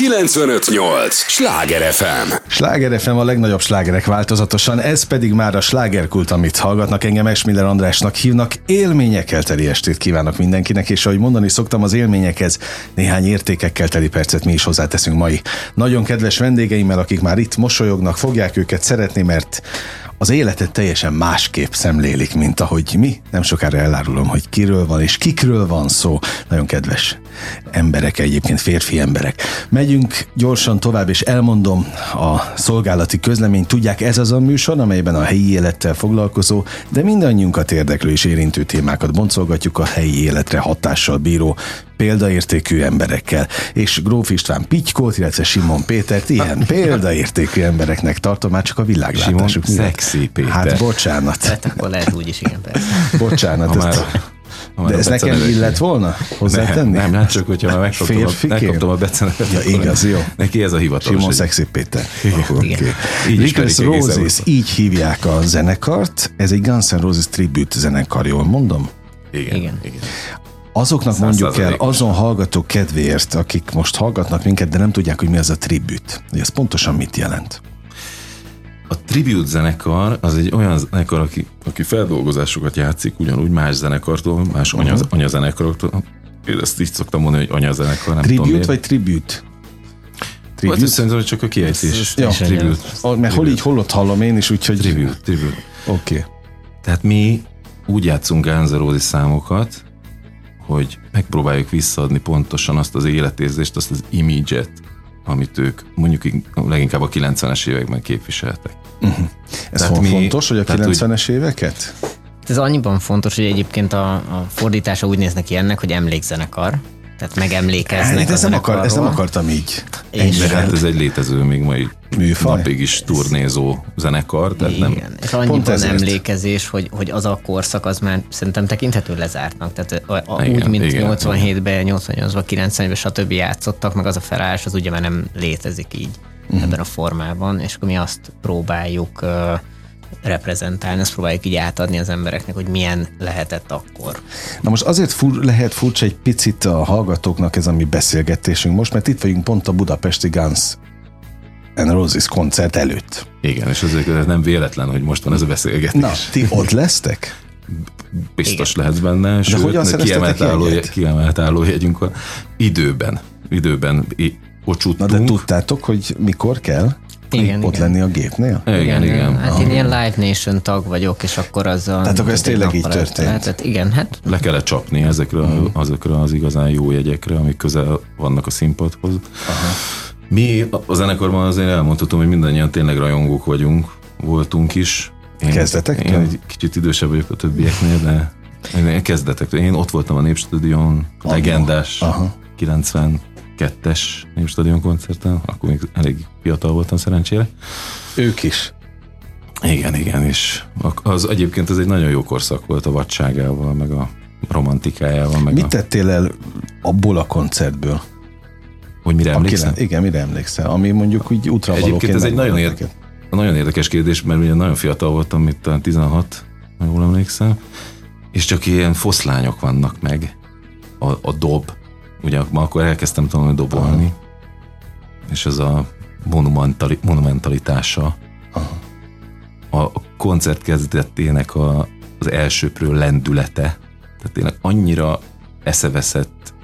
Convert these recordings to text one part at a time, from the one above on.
958! Sláger FM! Sláger FM a legnagyobb slágerek változatosan, ez pedig már a slágerkult, amit hallgatnak engem Esmiller Andrásnak hívnak. Élményekkel teli estét kívánok mindenkinek, és ahogy mondani szoktam, az élményekhez néhány értékekkel teli percet mi is hozzáteszünk mai. Nagyon kedves vendégeimmel, akik már itt mosolyognak, fogják őket szeretni, mert az életet teljesen másképp szemlélik, mint ahogy mi. Nem sokára elárulom, hogy kiről van és kikről van szó. Nagyon kedves emberek, egyébként férfi emberek. Megyünk gyorsan tovább, és elmondom a szolgálati közleményt. Tudják, ez az a műsor, amelyben a helyi élettel foglalkozó, de mindannyiunkat érdeklő és érintő témákat boncolgatjuk a helyi életre hatással bíró példaértékű emberekkel. És Gróf István Pitykót, illetve Simon Pétert ilyen példaértékű embereknek tartom, már csak a világlátásuk Simon szexi Péter. Hát bocsánat. Hát akkor lehet úgy is, igen, persze. Bocsánat. Ha már- már de a ez nekem becenevet- illet volna hozzátenni? Nem, nem, csak hogyha már megkaptam, a, Férfiként? megkaptam a becenevet. Ja, igaz, jó. Neki ez a hivatalos. Simon Sexy Péter. Igen. Oké. Így Rickles ismerik egész Roses, így hívják a zenekart. Ez egy Guns N' Roses tribute zenekar, jól mondom? Igen, igen. Igen. igen. Azoknak mondjuk el, azon hallgatók kedvéért, akik most hallgatnak minket, de nem tudják, hogy mi az a. Hogy ez pontosan mit jelent. A tribute zenekar az egy olyan zenekar, aki, aki feldolgozásokat játszik, ugyanúgy más zenekartól, más anya, Mhm. anyazenekaraktól. Én ezt így szoktam mondani, hogy anyazenekar, nem tudom Tribute miért. vagy tribute? Tribute? szerintem hogy csak a kiejtés. Ja. tribute. Ah, Mert hol így, hol ott hallom én is, úgyhogy... Tribute, tribute. Oké. Okay. Tehát mi úgy játszunk Guns számokat, hogy megpróbáljuk visszaadni pontosan azt az életérzést, azt az image-et, amit ők mondjuk leginkább a 90-es években képviseltek. Ez Tehát hol mi- fontos, hogy a tehát úgy- 90-es éveket? Ez annyiban fontos, hogy egyébként a, a fordítása úgy néz neki ennek, hogy emlékzenekar. Tehát megemlékeznek Hát, ez nem, akar, ezt nem akartam így. És- De hát ez egy létező még mai Műfaj? napig is turnézó zenekar, tehát nem, Igen, és Pont annyiban ezért. emlékezés, hogy, hogy az a korszak az már szerintem tekinthető lezártnak. Tehát a, a, Igen, úgy, mint igen, 87-ben, 88-ban, 90-ben, stb. játszottak, meg az a felállás, az ugye már nem létezik így uh-huh. ebben a formában, és akkor mi azt próbáljuk uh, reprezentálni, ezt próbáljuk így átadni az embereknek, hogy milyen lehetett akkor. Na most azért fur, lehet furcsa egy picit a hallgatóknak ez a mi beszélgetésünk most, mert itt vagyunk pont a budapesti Guns N' Roses koncert előtt. igen, és ezért nem véletlen, hogy most van ez a beszélgetés. Na, ti ott lesztek? Biztos lehetsz benne, sőt, hogyan meg szereztetek kiemelt, álló, jegyet? kiemelt állójegyünk van. Időben, időben ott Na de tudtátok, hogy mikor kell Igen, ott igen. lenni a gépnél? Igen, igen. Hát én ilyen Live Nation tag vagyok, és akkor az a... Tehát akkor ez tényleg így történt? lehetett. Igen, hát Le kellett csapni ezekre, Mhm. azokra az igazán jó jegyekre, amik közel vannak a színpadhoz. Mi a zenekarban azért elmondhatom, hogy mindannyian tényleg rajongók vagyunk, voltunk is. Én, Kezdetektől? Én egy kicsit idősebb vagyok a többieknél, de én kezdetektől. Én ott voltam a Népstadion, legendás, Aha. 92-es Népstadion koncerten, akkor még elég fiatal voltam szerencsére. Ők is. Igen, igen, és az egyébként ez egy nagyon jó korszak volt a vadságával, meg a romantikájával, meg Mit a, tettél el abból a koncertből? hogy mire A emlékszem. kilen- Igen, mire emlékszel? Ami mondjuk úgy útravalóként Egyébként ez egy nagyon, ér, neked. nagyon érdekes kérdés, mert ugye nagyon fiatal voltam, itt talán 16, ha jól emlékszem, és csak ilyen foszlányok vannak meg, a, a dob, ugye akkor elkezdtem tanulni dobolni, és ez a monumentali, monumentalitása Aha. a, koncert kezdetének a, az elsőprő lendülete, tehát tényleg annyira eszeveszett,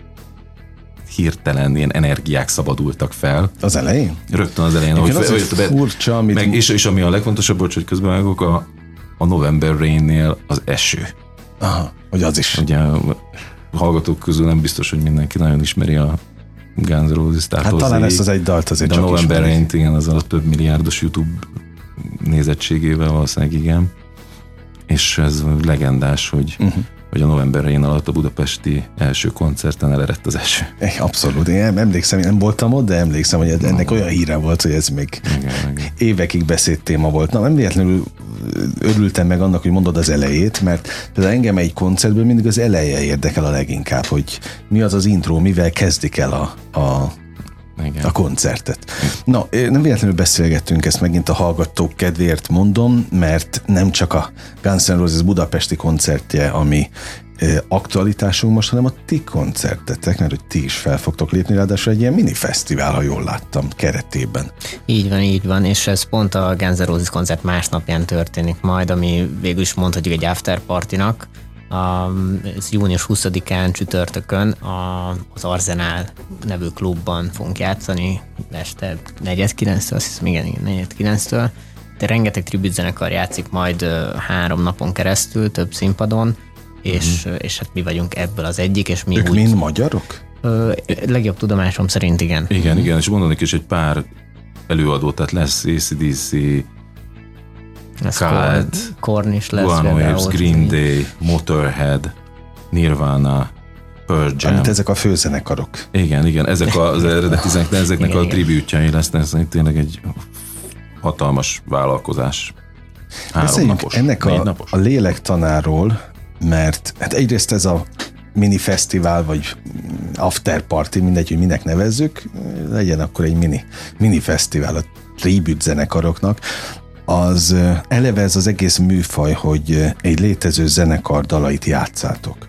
hirtelen ilyen energiák szabadultak fel, Az elején? rögtön az elején, ahogy az, hogy furcsa, amit... meg, és, és ami a legfontosabb, bocs, hogy közben vágok, a, a November Rain-nél az eső. Aha, hogy az is. Ugye hallgatók közül nem biztos, hogy mindenki nagyon ismeri a Guns Roses Hát talán ezt az egy dalt azért de csak November. Rain-t, igen, azzal a több milliárdos YouTube nézettségével valószínűleg igen. És ez legendás, hogy, uh-huh. Hogy a November Rain alatt a budapesti első koncerten elerett az eső. Abszolút, én em- emlékszem, én nem voltam ott, de emlékszem, hogy ennek olyan híre volt, hogy ez még Igen, igen. évekig beszélt téma volt. Na, nem véletlenül örültem meg annak, hogy mondod az elejét, mert például engem egy koncertből mindig az eleje érdekel a leginkább, hogy mi az az intro, mivel kezdik el a, a igen. a koncertet. Na, nem véletlenül beszélgettünk, ezt megint a hallgatók kedvéért mondom, mert nem csak a Guns N' Roses budapesti koncertje, ami aktualitásunk most, hanem a ti koncertetek, mert hogy ti is fel fogtok lépni, ráadásul egy ilyen mini fesztivál, ha jól láttam, keretében. Így van, így van, és ez pont a Guns N' Roses koncert másnapján történik majd, ami végül is mondhatjuk egy after partinak, a, ez június 20-án csütörtökön a, az Arzenál nevű klubban fogunk játszani, este 4-9-től, azt hiszem, igen, igen 4-9-től. De rengeteg tribützenekar játszik majd három napon keresztül, több színpadon, és, mm. és hát mi vagyunk ebből az egyik, és mi Ők úgy, mind magyarok? Ö, legjobb tudomásom szerint igen. Igen, igen, és mondanék is egy pár előadó, tehát lesz ACDC, Cult, Korn is lesz. One Waves, Green Day, Motorhead, Nirvana, Pearl Jam. Amit ezek a főzenekarok. Igen, igen, ezek az eredeti zenek, de ezeknek igen, a tribütjei lesznek, ez tényleg egy hatalmas vállalkozás. Három napos, ennek a, napos. a lélektanáról, mert hát egyrészt ez a mini fesztivál, vagy after party, mindegy, hogy minek nevezzük, legyen akkor egy mini, mini fesztivál a tribüt zenekaroknak, az eleve ez az egész műfaj, hogy egy létező zenekar dalait játszátok.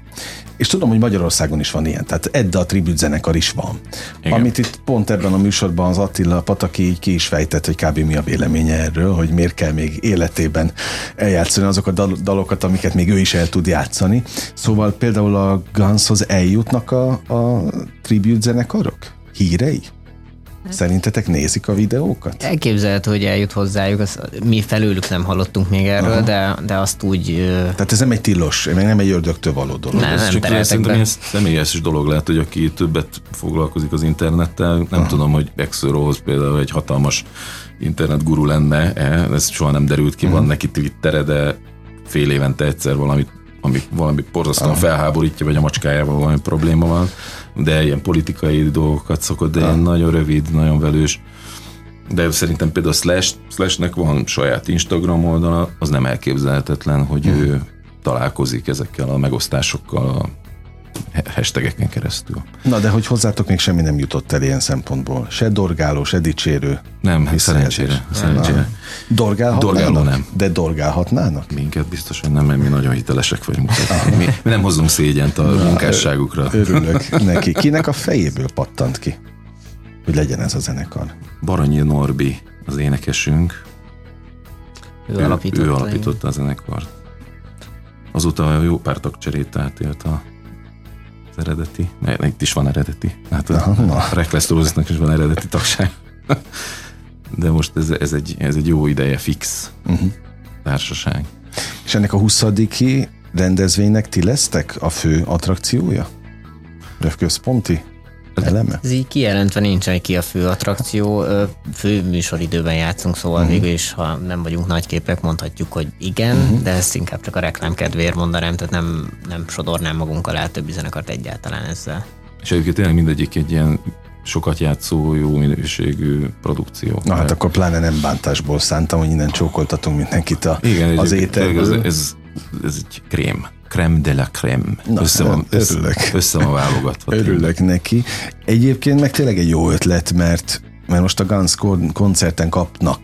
És tudom, hogy Magyarországon is van ilyen, tehát Edda a tribut zenekar is van. Igen. Amit itt pont ebben a műsorban az Attila Pataki így ki is fejtett, hogy kb. mi a véleménye erről, hogy miért kell még életében eljátszani azok a dal- dalokat, amiket még ő is el tud játszani. Szóval például a Gunshoz eljutnak a, a tribut zenekarok? Hírei? Szerintetek nézik a videókat? Elképzelhető, hogy eljut hozzájuk, az, mi felőlük nem hallottunk még erről, de, de azt úgy... Tehát ez nem egy tilos, meg nem egy ördögtől való dolog. Nem, ez nem csak szerintem ez személyes dolog lehet, hogy aki többet foglalkozik az internettel, nem Aha. tudom, hogy Exorohoz például egy hatalmas internetguru lenne, ez soha nem derült ki, van mhm. neki Twittere, de fél évente egyszer valamit ami valami borzasztóan Aha. felháborítja, vagy a macskájával valami probléma van, de ilyen politikai dolgokat szokott, de ilyen nagyon rövid, nagyon velős. De szerintem például Slash, Slashnek van saját Instagram oldala, az nem elképzelhetetlen, hogy hmm. ő találkozik ezekkel a megosztásokkal a hashtageken keresztül. Na, de hogy hozzátok még semmi nem jutott el ilyen szempontból? Se dorgáló, se dicsérő? Nem, szerencsére. szerencsére. Dorgálhatnának? Dorgáló nem. De dorgálhatnának? Minket biztos, hogy nem, mert mi nagyon hitelesek vagyunk. Mi, mi nem hozunk szégyent a Na, munkásságukra. Örülök neki. Kinek a fejéből pattant ki, hogy legyen ez a zenekar? Baranyi Norbi, az énekesünk. Ő, ő alapította, ő alapította a zenekart. Azóta jó pár tagcserét átélt a eredeti, itt is van eredeti. Hát a, a Reckless is van eredeti tagság. De most ez, ez, egy, ez egy jó ideje fix uh-huh. társaság. És ennek a 20 rendezvénynek ti lesztek a fő attrakciója? De központi? Eleme? Ez így kijelentve nincsen ki a fő attrakció, fő műsoridőben játszunk, szóval uh-huh. végül is, ha nem vagyunk nagy képek, mondhatjuk, hogy igen, uh-huh. de ezt inkább csak a reklám kedvéért mondanám, tehát nem, nem sodornám magunk alá többi zenekart egyáltalán ezzel. És egyébként tényleg mindegyik egy ilyen sokat játszó, jó minőségű produkció. Na hát akkor pláne nem bántásból szántam, hogy innen csókoltatunk mindenkit a, Igen, az ételből. Ez, ez, ez egy krém creme de la creme. Na, össze van, örülök. Össze, össze van válogatva. Örülök neki. Egyébként meg tényleg egy jó ötlet, mert mert most a Guns koncerten kapnak,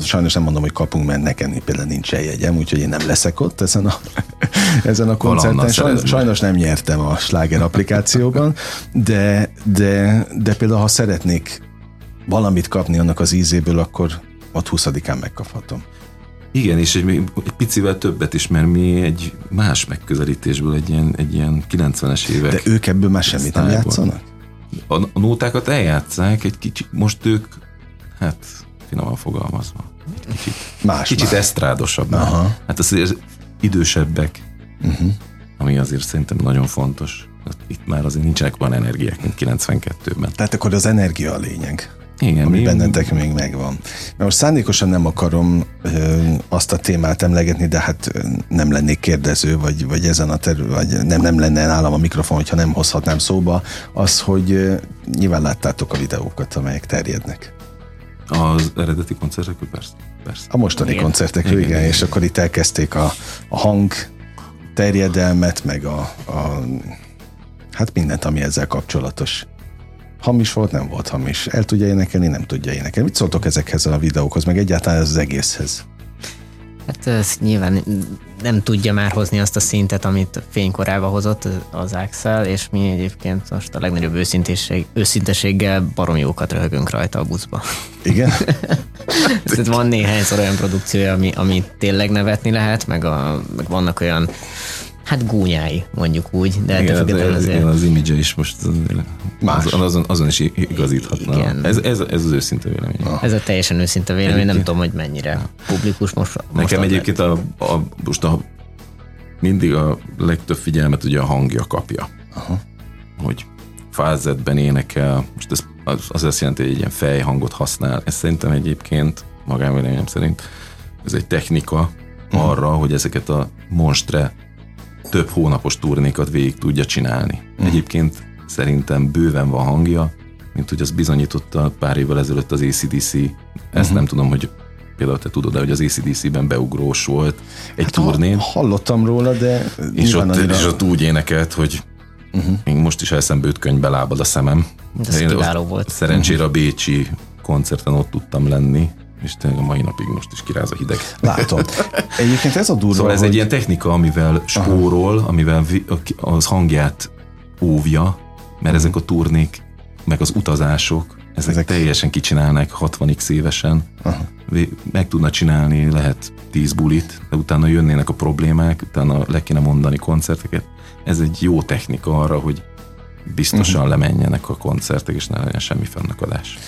sajnos nem mondom, hogy kapunk, mert nekem például nincs jegyem, úgyhogy én nem leszek ott ezen a, ezen a koncerten. Sajnos, sajnos nem nyertem a sláger applikációban, de, de, de például ha szeretnék valamit kapni annak az ízéből, akkor ott 20-án megkaphatom. Igen, és egy, egy picivel többet is, mert mi egy más megközelítésből, egy ilyen, egy ilyen 90-es évek. De ők ebből már semmit nem játszanak? A, a nótákat eljátszák, egy kicsit, most ők, hát finoman fogalmazva, egy kicsit, más, kicsit más. esztrádosabb. Aha. Hát azért idősebbek, uh-huh. ami azért szerintem nagyon fontos. Itt már azért nincsenek van energiák, mint 92-ben. Tehát akkor az energia a lényeg. Igen, ami mi? bennetek még megvan. Mert most szándékosan nem akarom ö, azt a témát emlegetni, de hát nem lennék kérdező, vagy, vagy ezen a terület, vagy nem, nem lenne nálam a mikrofon, hogyha nem hozhatnám szóba, az, hogy ö, nyilván láttátok a videókat, amelyek terjednek. Az eredeti koncertekről persze. persze. A mostani igen. koncertekről, igen, igen, igen, és akkor itt elkezdték a, a hang terjedelmet, meg a, a hát mindent, ami ezzel kapcsolatos hamis volt, nem volt hamis. El tudja énekelni, nem tudja énekelni. Mit szóltok ezekhez a videókhoz, meg egyáltalán ez az egészhez? Hát ez nyilván nem tudja már hozni azt a szintet, amit fénykorában hozott az Axel, és mi egyébként most a legnagyobb őszintesség, őszinteséggel barom jókat röhögünk rajta a buszba. Igen? Tehát van néhányszor olyan produkciója, ami, ami tényleg nevetni lehet, meg, a, meg vannak olyan Hát gúnyái, mondjuk úgy, de igen, hát az, azért... Igen, az image is most Más. Az, azon, azon is igazíthatna. Igen. Ez, ez, ez az őszinte vélemény. Ez a teljesen őszinte vélemény, egyébként. nem tudom, hogy mennyire publikus most. Nekem most egyébként a, a, most a, mindig a legtöbb figyelmet ugye a hangja kapja. Aha. Hogy fázetben énekel, most ez az, az azt jelenti, hogy egy ilyen fejhangot használ. Ez szerintem egyébként, magánvéleményem szerint, ez egy technika uh-huh. arra, hogy ezeket a monstre több hónapos turnékat végig tudja csinálni. Uh-huh. Egyébként szerintem bőven van hangja, mint hogy az bizonyította pár évvel ezelőtt az ACDC. Ezt uh-huh. nem tudom, hogy például te tudod, hogy az ACDC-ben beugrós volt egy hát turnén. Hallottam róla, de és ott, annyira... és ott úgy énekelt, hogy uh-huh. még most is eszembe jut könyvbe lábad a szemem. Ez kiváló volt. Szerencsére uh-huh. a Bécsi koncerten ott tudtam lenni, és tényleg a mai napig most is kiráz a hideg. Látom. Egyébként ez a durva, Szóval ez hogy... egy ilyen technika, amivel spórol, Aha. amivel az hangját óvja, mert ezek a turnék, meg az utazások, ezek, ezek... teljesen kicsinálnak 60x évesen. Aha. Meg tudna csinálni, lehet 10 bulit, de utána jönnének a problémák, utána le kéne mondani koncerteket. Ez egy jó technika arra, hogy biztosan uh-huh. lemenjenek a koncertek, és ne legyen semmi fennakadás.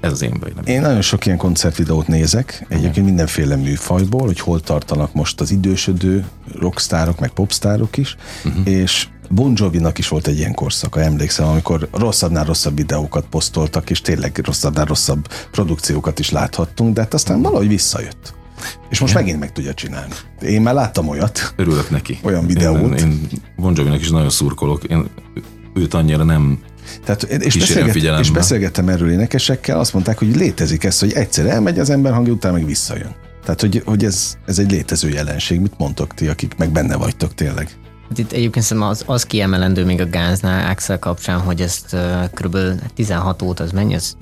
Ez az én véleményem. Én nagyon sok ilyen koncertvideót nézek, egyébként mindenféle műfajból, hogy hol tartanak most az idősödő rockstárok, meg popstárok is, uh-huh. és Bon Jovi-nak is volt egy ilyen korszaka, emlékszem, amikor rosszabbnál rosszabb videókat posztoltak, és tényleg rosszabbnál rosszabb produkciókat is láthattunk, de hát aztán valahogy visszajött. És most Igen. megint meg tudja csinálni. Én már láttam olyat. Örülök neki. Olyan videót. Én, én Bon Jovi-nak is nagyon szurkolok. Én őt annyira nem tehát, és, beszélget, és beszélgettem erről énekesekkel, azt mondták, hogy létezik ez, hogy egyszer elmegy az ember hangja, után meg visszajön. Tehát, hogy, hogy ez, ez egy létező jelenség. Mit mondtok ti, akik meg benne vagytok tényleg? Hát itt egyébként szerintem az, az kiemelendő még a Gáznál Axel kapcsán, hogy ezt uh, kb. 16 óta, az mennyi, az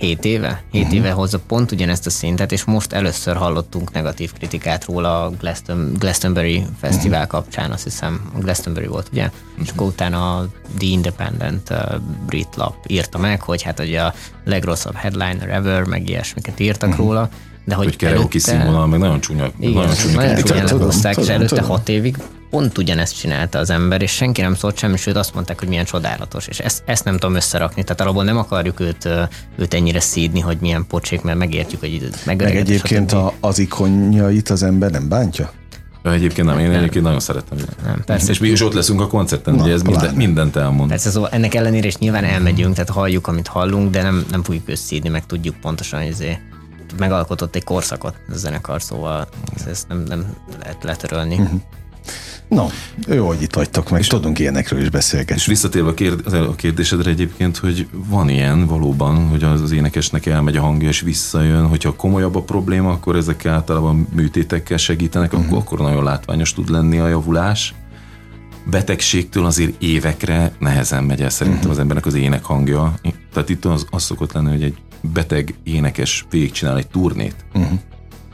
7 éve? 7 uh-huh. éve hozza pont ugyanezt a szintet, és most először hallottunk negatív kritikát róla a Glaston, Glastonbury Fesztivál uh-huh. kapcsán, azt hiszem, Glastonbury volt, ugye? Uh-huh. És akkor utána a The Independent uh, brit lap írta meg, hogy hát ugye a legrosszabb headliner ever, meg ilyesmiket írtak uh-huh. róla, de hogy, hogy karaoke színvonal, meg nagyon csúnya, igen, nagyon csúnya nagyon kritikát. és előtte hat évig pont ugyanezt csinálta az ember, és senki nem szólt semmi, sőt azt mondták, hogy milyen csodálatos, és ezt, ezt nem tudom összerakni, tehát alapból nem akarjuk őt, őt ennyire szídni, hogy milyen pocsék, mert megértjük, hogy meg egyébként a, az ikonjait az ember nem bántja? Egyébként nem, én nem. egyébként nagyon szeretem. Nem, persze. És mi is ott leszünk a koncerten, Na, ugye ez minden, mindent elmond. Persze, szóval ennek ellenére is nyilván elmegyünk, tehát halljuk, amit hallunk, de nem, nem fogjuk összídni, meg tudjuk pontosan, hogy ezért megalkotott egy korszakot a zenekar, szóval ezt nem, nem lehet letörölni. Uh-huh. No, jó, hogy itt vagytok, meg és tudunk ilyenekről is beszélgetni. És visszatérve a, kérd, a kérdésedre egyébként, hogy van ilyen valóban, hogy az énekesnek elmegy a hangja és visszajön, hogyha komolyabb a probléma, akkor ezek általában műtétekkel segítenek, uh-huh. akkor, akkor nagyon látványos tud lenni a javulás. Betegségtől azért évekre nehezen megy el szerintem uh-huh. az embernek az ének hangja. Tehát itt az, az szokott lenni, hogy egy beteg énekes végigcsinál egy turnét, uh-huh.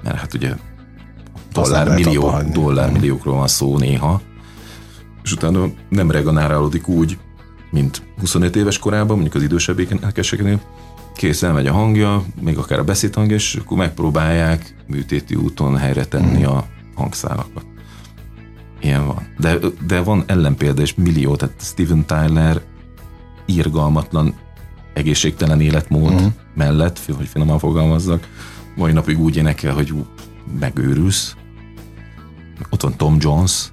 mert hát ugye dollármillió, dollármilliókról van szó néha, és utána nem regenerálódik úgy, mint 25 éves korában, mondjuk az idősebb énekeseknél, kész elmegy a hangja, még akár a beszédhangja, és akkor megpróbálják műtéti úton helyre tenni a hangszálakat. Ilyen van. De, de van ellenpélda, és millió, tehát Steven Tyler irgalmatlan, egészségtelen életmód uh-huh. mellett, hogy finoman fogalmazzak, mai napig úgy énekel, hogy megőrülsz, ott van Tom Jones,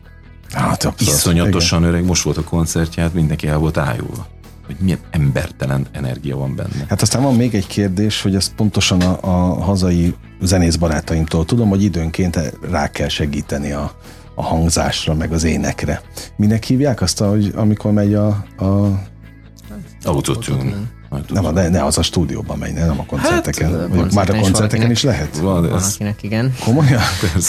hát, abszolút, iszonyatosan igen. öreg, most volt a koncertját, mindenki el volt ájulva hogy milyen embertelen energia van benne. Hát aztán van még egy kérdés, hogy ezt pontosan a, a hazai zenész barátaimtól tudom, hogy időnként rá kell segíteni a, a hangzásra, meg az énekre. Minek hívják azt, hogy amikor megy a... a... Autotune. Nem, de ne az a stúdióban megy, nem a koncerteken. Hát, már a koncerteken is lehet? Van, van akinek igen. Komolyan?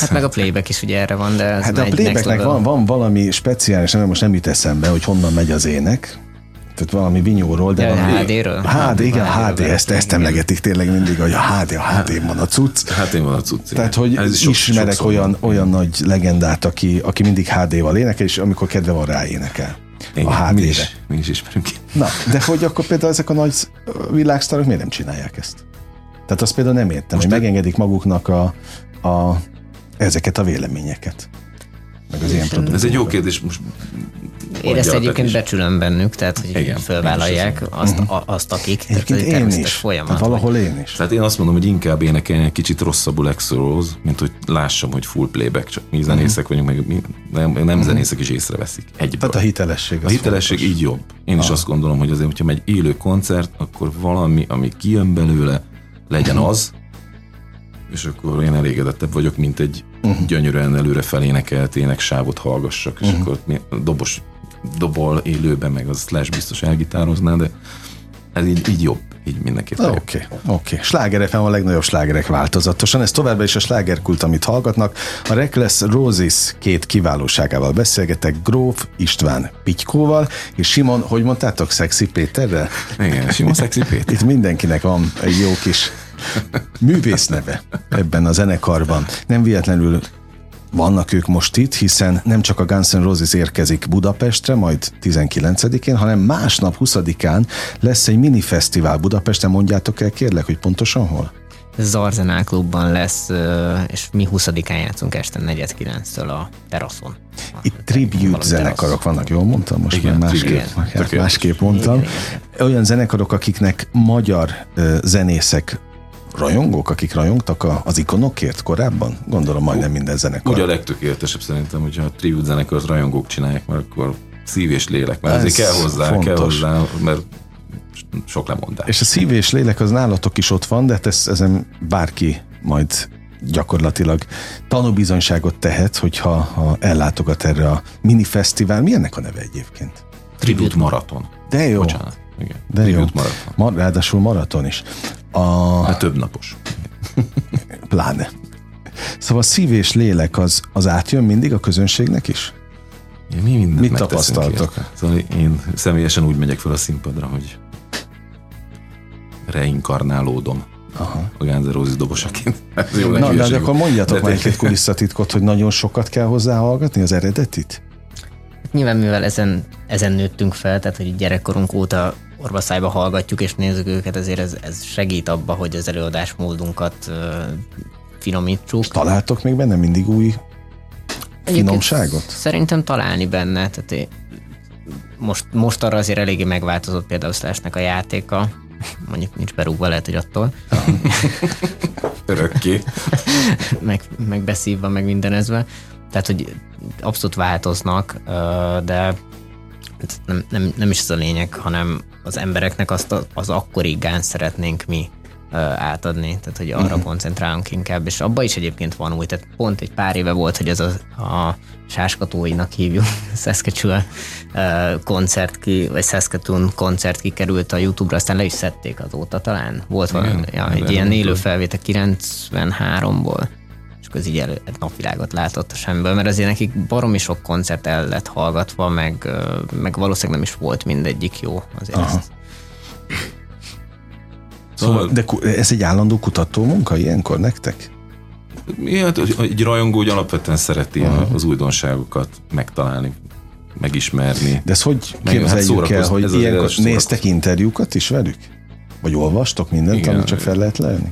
Hát meg a playback is ugye erre van, de ez Hát a playbacknek van, van valami speciális, nem most nem jut eszembe, hogy honnan megy az ének, Tehát valami vinyóról, de Ja, valami... HD-ről? HD, igen, HD, ezt, ezt emlegetik tényleg mindig, hogy a HD, a HD van a cucc. Hát én van a cucc. Tehát, hogy Ez is sok- ismerek sokszor olyan, olyan nagy legendát, aki, aki mindig HD-val énekel, és amikor kedve van rá énekel. Igen, a mi HD-re. is, mi is ismerünk. Na, de hogy akkor például ezek a nagy világsztárok miért nem csinálják ezt? Tehát azt például nem értem, hogy megengedik maguknak a, a, ezeket a véleményeket. Meg az ilyen. Ez egy jó kérdés. Most Én ezt egyébként is. becsülöm bennük, tehát hogy Igen, felvállalják azt, a, azt, akik. Tehát Egyébként egy én is. folyamat. Tehát valahol én is. Tehát én azt mondom, hogy inkább énekelni egy kicsit rosszabbul Exorose, mint hogy lássam, hogy full playback, csak mi zenészek vagyunk, meg mi, nem, nem zenészek is észreveszik. Egyből. Tehát a hitelesség. A hitelesség fontos. így jobb. Én is azt gondolom, hogy azért, hogyha megy élő koncert, akkor valami, ami kijön belőle, legyen az, és akkor én elégedettebb vagyok, mint egy gyönyörűen előre felénekelt éneksávot hallgassak, és akkor mi- dobos, dobol élőben, meg az Slash biztos elgitározná, de ez így, így jobb, így mindenképpen. Oké, oké. Sláger FM a legnagyobb slágerek változatosan. Ez továbbra is a slágerkult, amit hallgatnak. A Reckless Roses két kiválóságával beszélgetek, Gróf István Pitykóval, és Simon, hogy mondtátok, Szexi Péterrel? Igen, Simon Szexi Péter. Itt mindenkinek van egy jó kis művész neve ebben a zenekarban. Nem véletlenül vannak ők most itt, hiszen nem csak a Guns N' Roses érkezik Budapestre, majd 19-én, hanem másnap 20-án lesz egy mini fesztivál Budapesten. Mondjátok el kérlek, hogy pontosan hol? Zarzenál klubban lesz, és mi 20-án játszunk este 49-től a teraszon. Itt tribute zenekarok vannak, jól mondtam? Most Igen, már másképp, másképp, Tökéletes. másképp mondtam. Igen, igen, Olyan zenekarok, akiknek magyar zenészek rajongók, akik rajongtak az ikonokért korábban? Gondolom majdnem minden zenekar. Ugye a legtökéletesebb szerintem, hogyha a tribute zenekart rajongók csinálják, mert akkor szív és lélek, mert Ez azért kell hozzá, fontos. kell hozzá, mert sok lemondás. És a szív és lélek az nálatok is ott van, de hát ez, ezen bárki majd gyakorlatilag tanúbizonyságot tehet, hogyha ha ellátogat erre a mini fesztivál. Mi ennek a neve egyébként? Tribute maraton. De jó. Bocsánat. Igen. De jó. Tribute maraton. Ma, ráadásul maraton is. A, Hát több napos. pláne. Szóval szív és lélek az, az átjön mindig a közönségnek is? Ja, mi mindent Mit tapasztaltok? Szóval én személyesen úgy megyek fel a színpadra, hogy reinkarnálódom Aha. a Roses dobosaként. Ez jó, Na, de, de akkor mondjatok De már tényleg. egy kulisszatitkot, hogy nagyon sokat kell hozzá hallgatni az eredetit? Nyilván mivel ezen, ezen nőttünk fel, tehát hogy gyerekkorunk óta orvaszájba hallgatjuk és nézzük őket, ezért ez, ez segít abba, hogy az előadásmódunkat finomítsuk. Találtok még benne mindig új finomságot? Szerintem találni benne, tehát én- most, most arra azért eléggé megváltozott például Slashnek a játéka, mondjuk nincs berúgva, lehet, hogy attól, Örökké. meg, meg beszívva, meg mindenezve. Tehát, hogy abszolút változnak, de nem, nem, nem is ez a lényeg, hanem az embereknek azt a, az akkori gánz szeretnénk mi ö, átadni, tehát hogy arra koncentrálunk inkább, és abban is egyébként van új, tehát pont egy pár éve volt, hogy ez a, a sáskatóinak hívjuk, Saskatchewan ö, koncert ki, vagy Saskatoon koncert kikerült a Youtube-ra, aztán le is szedték azóta talán. Volt valami, ja, egy ilyen élő felvétel 93-ból, ez így elő, egy napvilágot látott a semmiből, mert azért nekik baromi sok koncert el lett hallgatva, meg, meg valószínűleg nem is volt mindegyik jó. Azért Aha. ezt Szóval, de ez egy állandó kutató munka ilyenkor nektek? Hogy egy rajongó úgy alapvetően szereti uh-huh. az újdonságokat megtalálni, megismerni. De ezt hogy Meg- hát képzeljük el, hogy ez ilyenkor néztek interjúkat is velük? Vagy olvastok mindent, Igen. amit csak fel lehet lenni?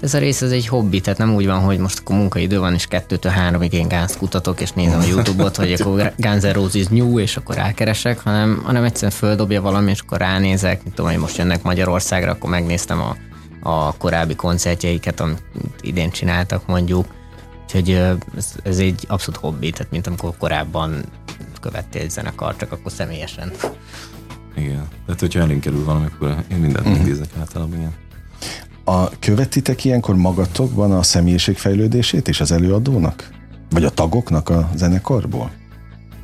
Ez a rész ez egy hobbi, tehát nem úgy van, hogy most akkor munkaidő van, és kettőtől háromig én Gánzt kutatok, és nézem a Youtube-ot, hogy akkor Guns N' Roses new, és akkor rákeresek, hanem, hanem egyszerűen földobja valami, és akkor ránézek, mit tudom, hogy most jönnek Magyarországra, akkor megnéztem a, a korábbi koncertjeiket, amit idén csináltak mondjuk. Úgyhogy ez, ez egy abszolút hobbi, tehát mint amikor korábban követtél egy zenekar, csak akkor személyesen. Igen. Tehát, hogyha elénk kerül valami, akkor én mindent Mhm. megnézek általában ilyen. A, követitek ilyenkor magatokban a személyiségfejlődését és az előadónak? Vagy a tagoknak a zenekarból?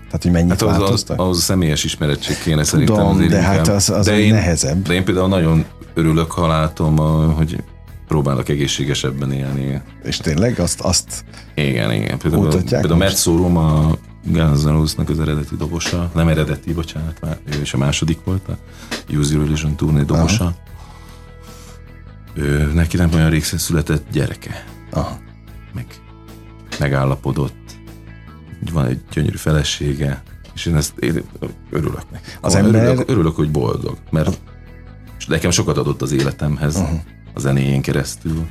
Tehát, hogy mennyit Hát ahhoz, változtak? ahhoz a személyes ismeretség kéne szerintem Tudom, azért de inkább. hát az- az de én, nehezebb. De én például nagyon örülök, ha látom, hogy próbálok egészségesebben élni. És tényleg azt, azt Igen, igen. Például, például Szórum a Guns N' az eredeti dobosa, nem eredeti, bocsánat, már ő is a második volt, a Use Your Illusion turné dobosa. Ő, neki nem olyan rég született gyereke. Aha. Meg megállapodott, van egy gyönyörű felesége, és én ezt én örülök neki. Az ember- Örülök, örülök, hogy boldog, mert nekem sokat adott az életemhez Aha. a zenéjén keresztül,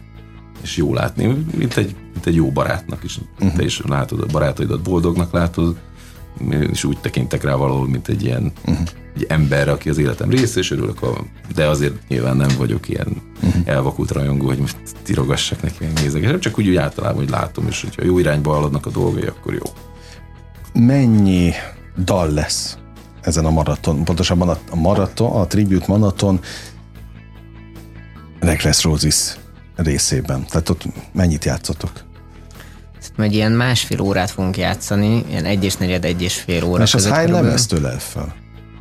és jó látni, mint egy, mint egy jó barátnak is. Mhm. Te is látod a barátaidat boldognak látod, én is úgy tekintek rá valahol, mint egy ilyen Mhm. egy ember, aki az életem része, és örülök, a, de azért nyilván nem vagyok ilyen Mhm. elvakult rajongó, hogy most tirogassak neki, meg nézek, csak úgy, úgy általában, hogy látom, és hogyha jó irányba haladnak a dolgai, akkor jó. Mennyi dal lesz ezen a maraton, pontosabban a, a maraton, a tribute maraton Reckless Roses részében. Tehát ott mennyit játszotok? Szerintem egy ilyen másfél órát fogunk játszani, ilyen egy és negyed, egy és fél óra És az hány körülbelül. lemezt ölel fel?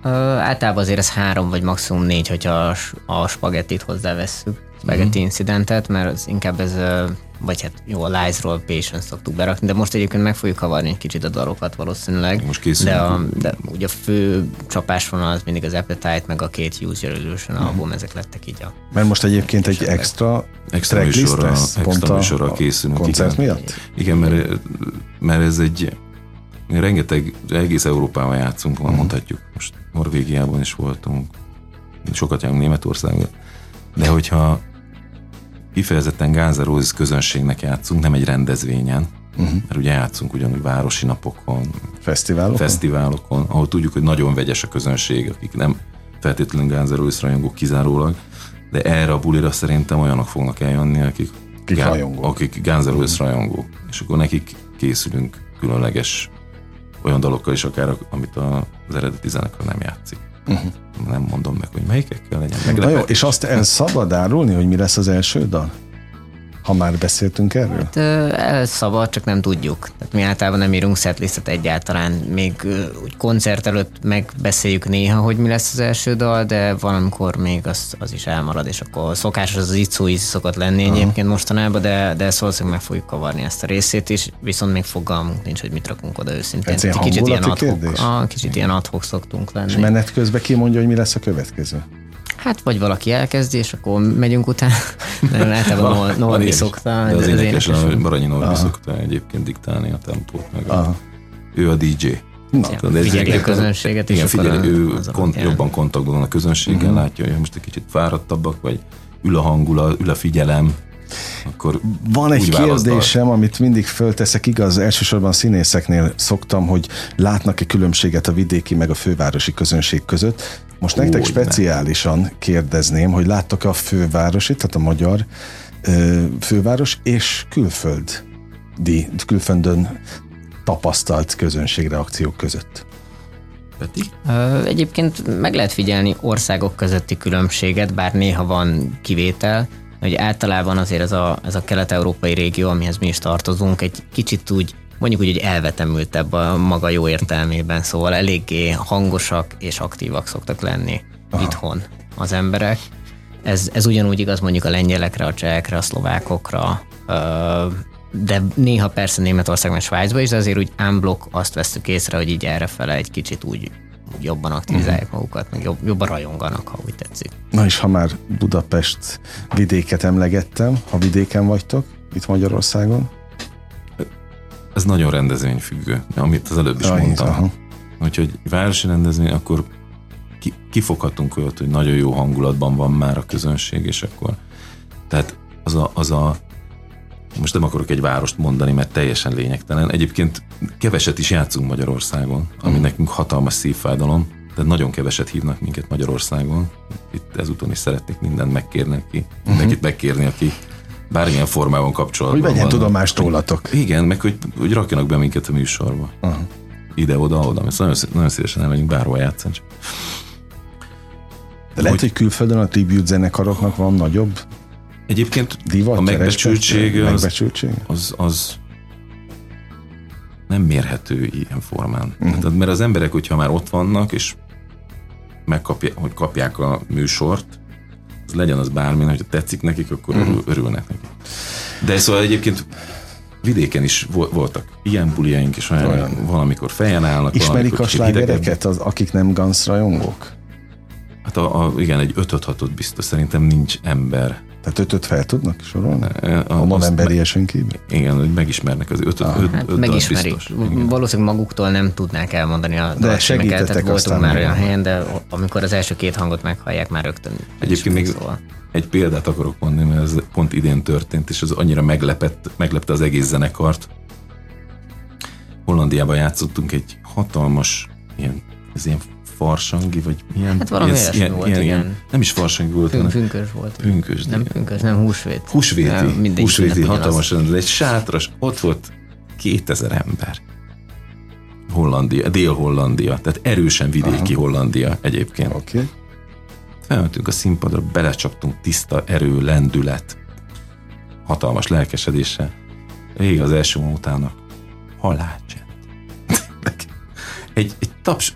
Ö, általában azért ez három vagy maximum négy, hogyha a, a spagettit hozzávesszük, spagetti Mhm. incidentet, mert az inkább ez, vagy hát jó, a Lies-ról Patience szoktuk berakni, de most egyébként meg fogjuk havarni egy kicsit a dalokat valószínűleg. Most készülünk. De, a, de ugye a fő csapásvonal az mindig az Appetite, meg a két Use Your Illusion Mhm. album, ezek lettek így a Mert most egyébként egy extra, Extra műsorra- lesz, extra műsorra a készülünk, koncert igen. miatt? Igen, mert, mert ez egy rengeteg, egész Európában játszunk, van, mondhatjuk. Most Norvégiában is voltunk, sokat járunk Németországban. De hogyha kifejezetten Guns N' Roses közönségnek játszunk, nem egy rendezvényen, uh-huh. mert ugye játszunk ugyanúgy városi napokon, Fesztiválok? fesztiválokon, ahol tudjuk, hogy nagyon vegyes a közönség, akik nem feltétlenül Guns N' Roses rajongók kizárólag, de erre a bulira szerintem olyanok fognak eljönni, akik, Gá- rajongók. akik Guns N' Roses rajongók, és akkor nekik készülünk különleges olyan dalokkal is akár, amit az eredeti zenekar nem játszik. Uh-huh. Nem mondom meg, hogy melyikekkel legyen Na jó, és azt el szabad árulni, hogy mi lesz az első dal? Ha már beszéltünk erről? Hát ö, el szabad, csak nem tudjuk. Tehát mi általában nem írunk setlistet egyáltalán. Még úgy koncert előtt megbeszéljük néha, hogy mi lesz az első dal, de valamikor még az, az is elmarad, és akkor szokásos az íz szokott lenni egyébként mostanában, de, de valószínűleg meg fogjuk kavarni ezt a részét is, viszont még fogalmunk nincs, hogy mit rakunk oda őszintén. Ez ilyen kicsit ilyen adhok, ah, kicsit ilyen adhok szoktunk lenni. És menet közben ki mondja, hogy mi lesz a következő? Hát vagy valaki elkezdi, és akkor megyünk utána. Nem, általában Nor- Van is. szokta. De az énekes, énekes. a Baranyi Norbi szokta egyébként diktálni a tempót, meg a, ő a DJ. Na, ez figyeli a közönséget, Igen, akkor figyeli, a- ő az kont, jobban kontaktban van a közönséggel, Mhm. látja, hogy most egy kicsit fáradtabbak, vagy ül a hangulat, ül a figyelem, akkor Van egy kérdésem, amit mindig fölteszek, igaz, elsősorban színészeknél szoktam, hogy látnak-e különbséget a vidéki meg a fővárosi közönség között. Most nektek Hogyne. speciálisan kérdezném, hogy láttok-e a fővárosi, tehát a magyar ö, főváros és külföldi, külföldön tapasztalt közönségreakciók között. Peti? Egyébként meg lehet figyelni országok közötti különbséget, bár néha van kivétel, hogy általában azért ez a, ez a kelet-európai régió, amihez mi is tartozunk, egy kicsit úgy, mondjuk úgy, hogy elvetemültebb a maga jó értelmében, szóval eléggé hangosak és aktívak szoktak lenni Aha. itthon az emberek. Ez, ez ugyanúgy igaz mondjuk a lengyelekre, a csehekre, a szlovákokra, de néha persze Németország meg Svájcba is, de azért úgy unblock azt vesztük észre, hogy így errefele egy kicsit úgy, úgy jobban aktivizálják uh-huh. magukat, meg jobb, jobban rajonganak, ha úgy tetszik. Na és ha már Budapest vidéket emlegettem, ha vidéken vagytok, itt Magyarországon, Ez nagyon rendezvényfüggő, amit az előbb is Ah, mondtam. aha. Úgyhogy városi rendezvény, akkor ki, kifoghatunk olyat, hogy nagyon jó hangulatban van már a közönség, és akkor tehát az a, az a most nem akarok egy várost mondani, mert teljesen lényegtelen. Egyébként keveset is játszunk Magyarországon, ami Mhm. nekünk hatalmas szívfájdalom, de nagyon keveset hívnak minket Magyarországon. Itt ezúton is szeretnék mindent megkérni, aki, mindenkit megkérni, aki bármilyen formában kapcsolatban hogy vegyen van. tudomást rólatok. Igen, meg hogy, hogy rakjanak be minket a műsorba. Aha. Ide-oda, oda. Mert nagyon, szí- nagyon szívesen elmegyünk bárhol játszani. Csak De lehet, Hogy- hogy külföldön a tribute zenekaroknak van nagyobb Egyébként divat, a megbecsültség az, megbecsültség? az, az nem mérhető ilyen formán. Uh-huh. Tehát, mert az emberek, hogyha már ott vannak, és megkapják, hogy kapják a műsort, az legyen az bármi, hogyha tetszik nekik, akkor uh-huh. örülnek neki. De szóval egyébként vidéken is vo- voltak ilyen buliaink, és olyan, olyan. valamikor fejen állnak. Ismerik a slágereket, az, akik nem Guns rajongók? Hát a, a, igen, egy 5 6 biztos szerintem nincs ember. Tehát ötöt fel tudnak sorolni? A, a novemberiesen kívül? Igen, hogy megismernek az ötöt. Ah, öt, hát öt megismerik. Biztos. Valószínűleg maguktól nem tudnák elmondani a de segítettek tehát voltunk már olyan helyen, de amikor az első két hangot meghallják, már rögtön Egyébként még szóval. egy példát akarok mondani, mert ez pont idén történt, és az annyira meglepett, meglepte az egész zenekart. Hollandiában játszottunk egy hatalmas ilyen, ez ilyen farsangi, vagy milyen... Hát valami ilyen, ilyen, volt, ilyen, ilyen, Nem is farsangi volt, Pün, Pünkös volt. Pünkös. Nem pünkös, nem húsvét. Húsvéti. Nem, húsvéti, hatalmas, egy sátras, ott volt 2000 ember. Hollandia, Dél-Hollandia, tehát erősen vidéki Aha. Hollandia egyébként. Oké. Okay. Felmentünk a színpadra, belecsaptunk tiszta erő, lendület, hatalmas lelkesedése. Rég az első utána halálcsend. egy, egy taps,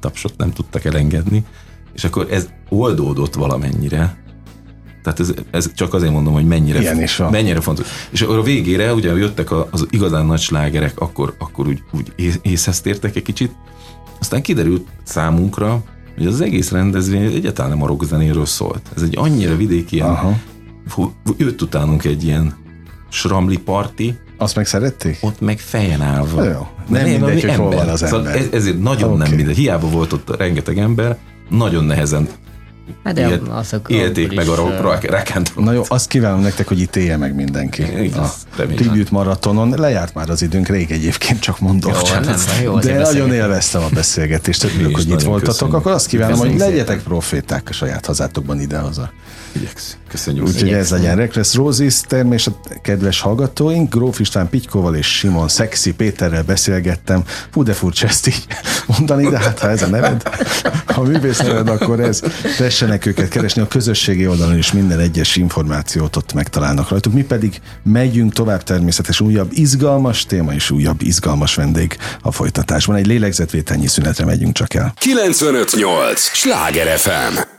tapsot nem tudtak elengedni, és akkor ez oldódott valamennyire, tehát ez, ez csak azért mondom, hogy mennyire, Ilyen is van. mennyire fontos. És akkor a végére ugye jöttek az igazán nagy slágerek, akkor, akkor úgy, úgy észeztértek egy kicsit, aztán kiderült számunkra, hogy az egész rendezvény egyáltalán nem a rockzenéről szólt. Ez egy annyira vidéki ilyen, Aha. jött utánunk egy ilyen sramli parti, azt meg szerették? Ott meg fejen állva. Jó. Nem, nem mindegy, hogy hol van az szóval ember. Ez, ezért nagyon okay. nem mindegy. Hiába volt ott rengeteg ember, nagyon nehezen Hát de Élt, azok élték meg a rock Na jó, azt kívánom nektek, hogy itt élje meg mindenki. a tribute maratonon. Lejárt már az időnk, rég egyébként csak mondom. Jó, nem, jó, de nagyon élveztem a beszélgetést, örülök, hogy itt voltatok. Köszönjük. Akkor azt kívánom, hogy legyetek proféták a saját hazátokban idehaza. Köszönjük. Úgyhogy ez legyen Reklesz Rózis termés, a kedves hallgatóink. Gróf István Pitykóval és Simon Szexi Péterrel beszélgettem. Fú, de furcsa ezt így mondani, de hát ha ez a neved, ha művész neved, akkor ez. Tessenek őket keresni a közösségi oldalon, és minden egyes információt ott megtalálnak rajtuk. Mi pedig megyünk tovább természetes újabb izgalmas téma és újabb izgalmas vendég a folytatásban. Egy lélegzetvételnyi szünetre megyünk csak el. 958! Sláger FM!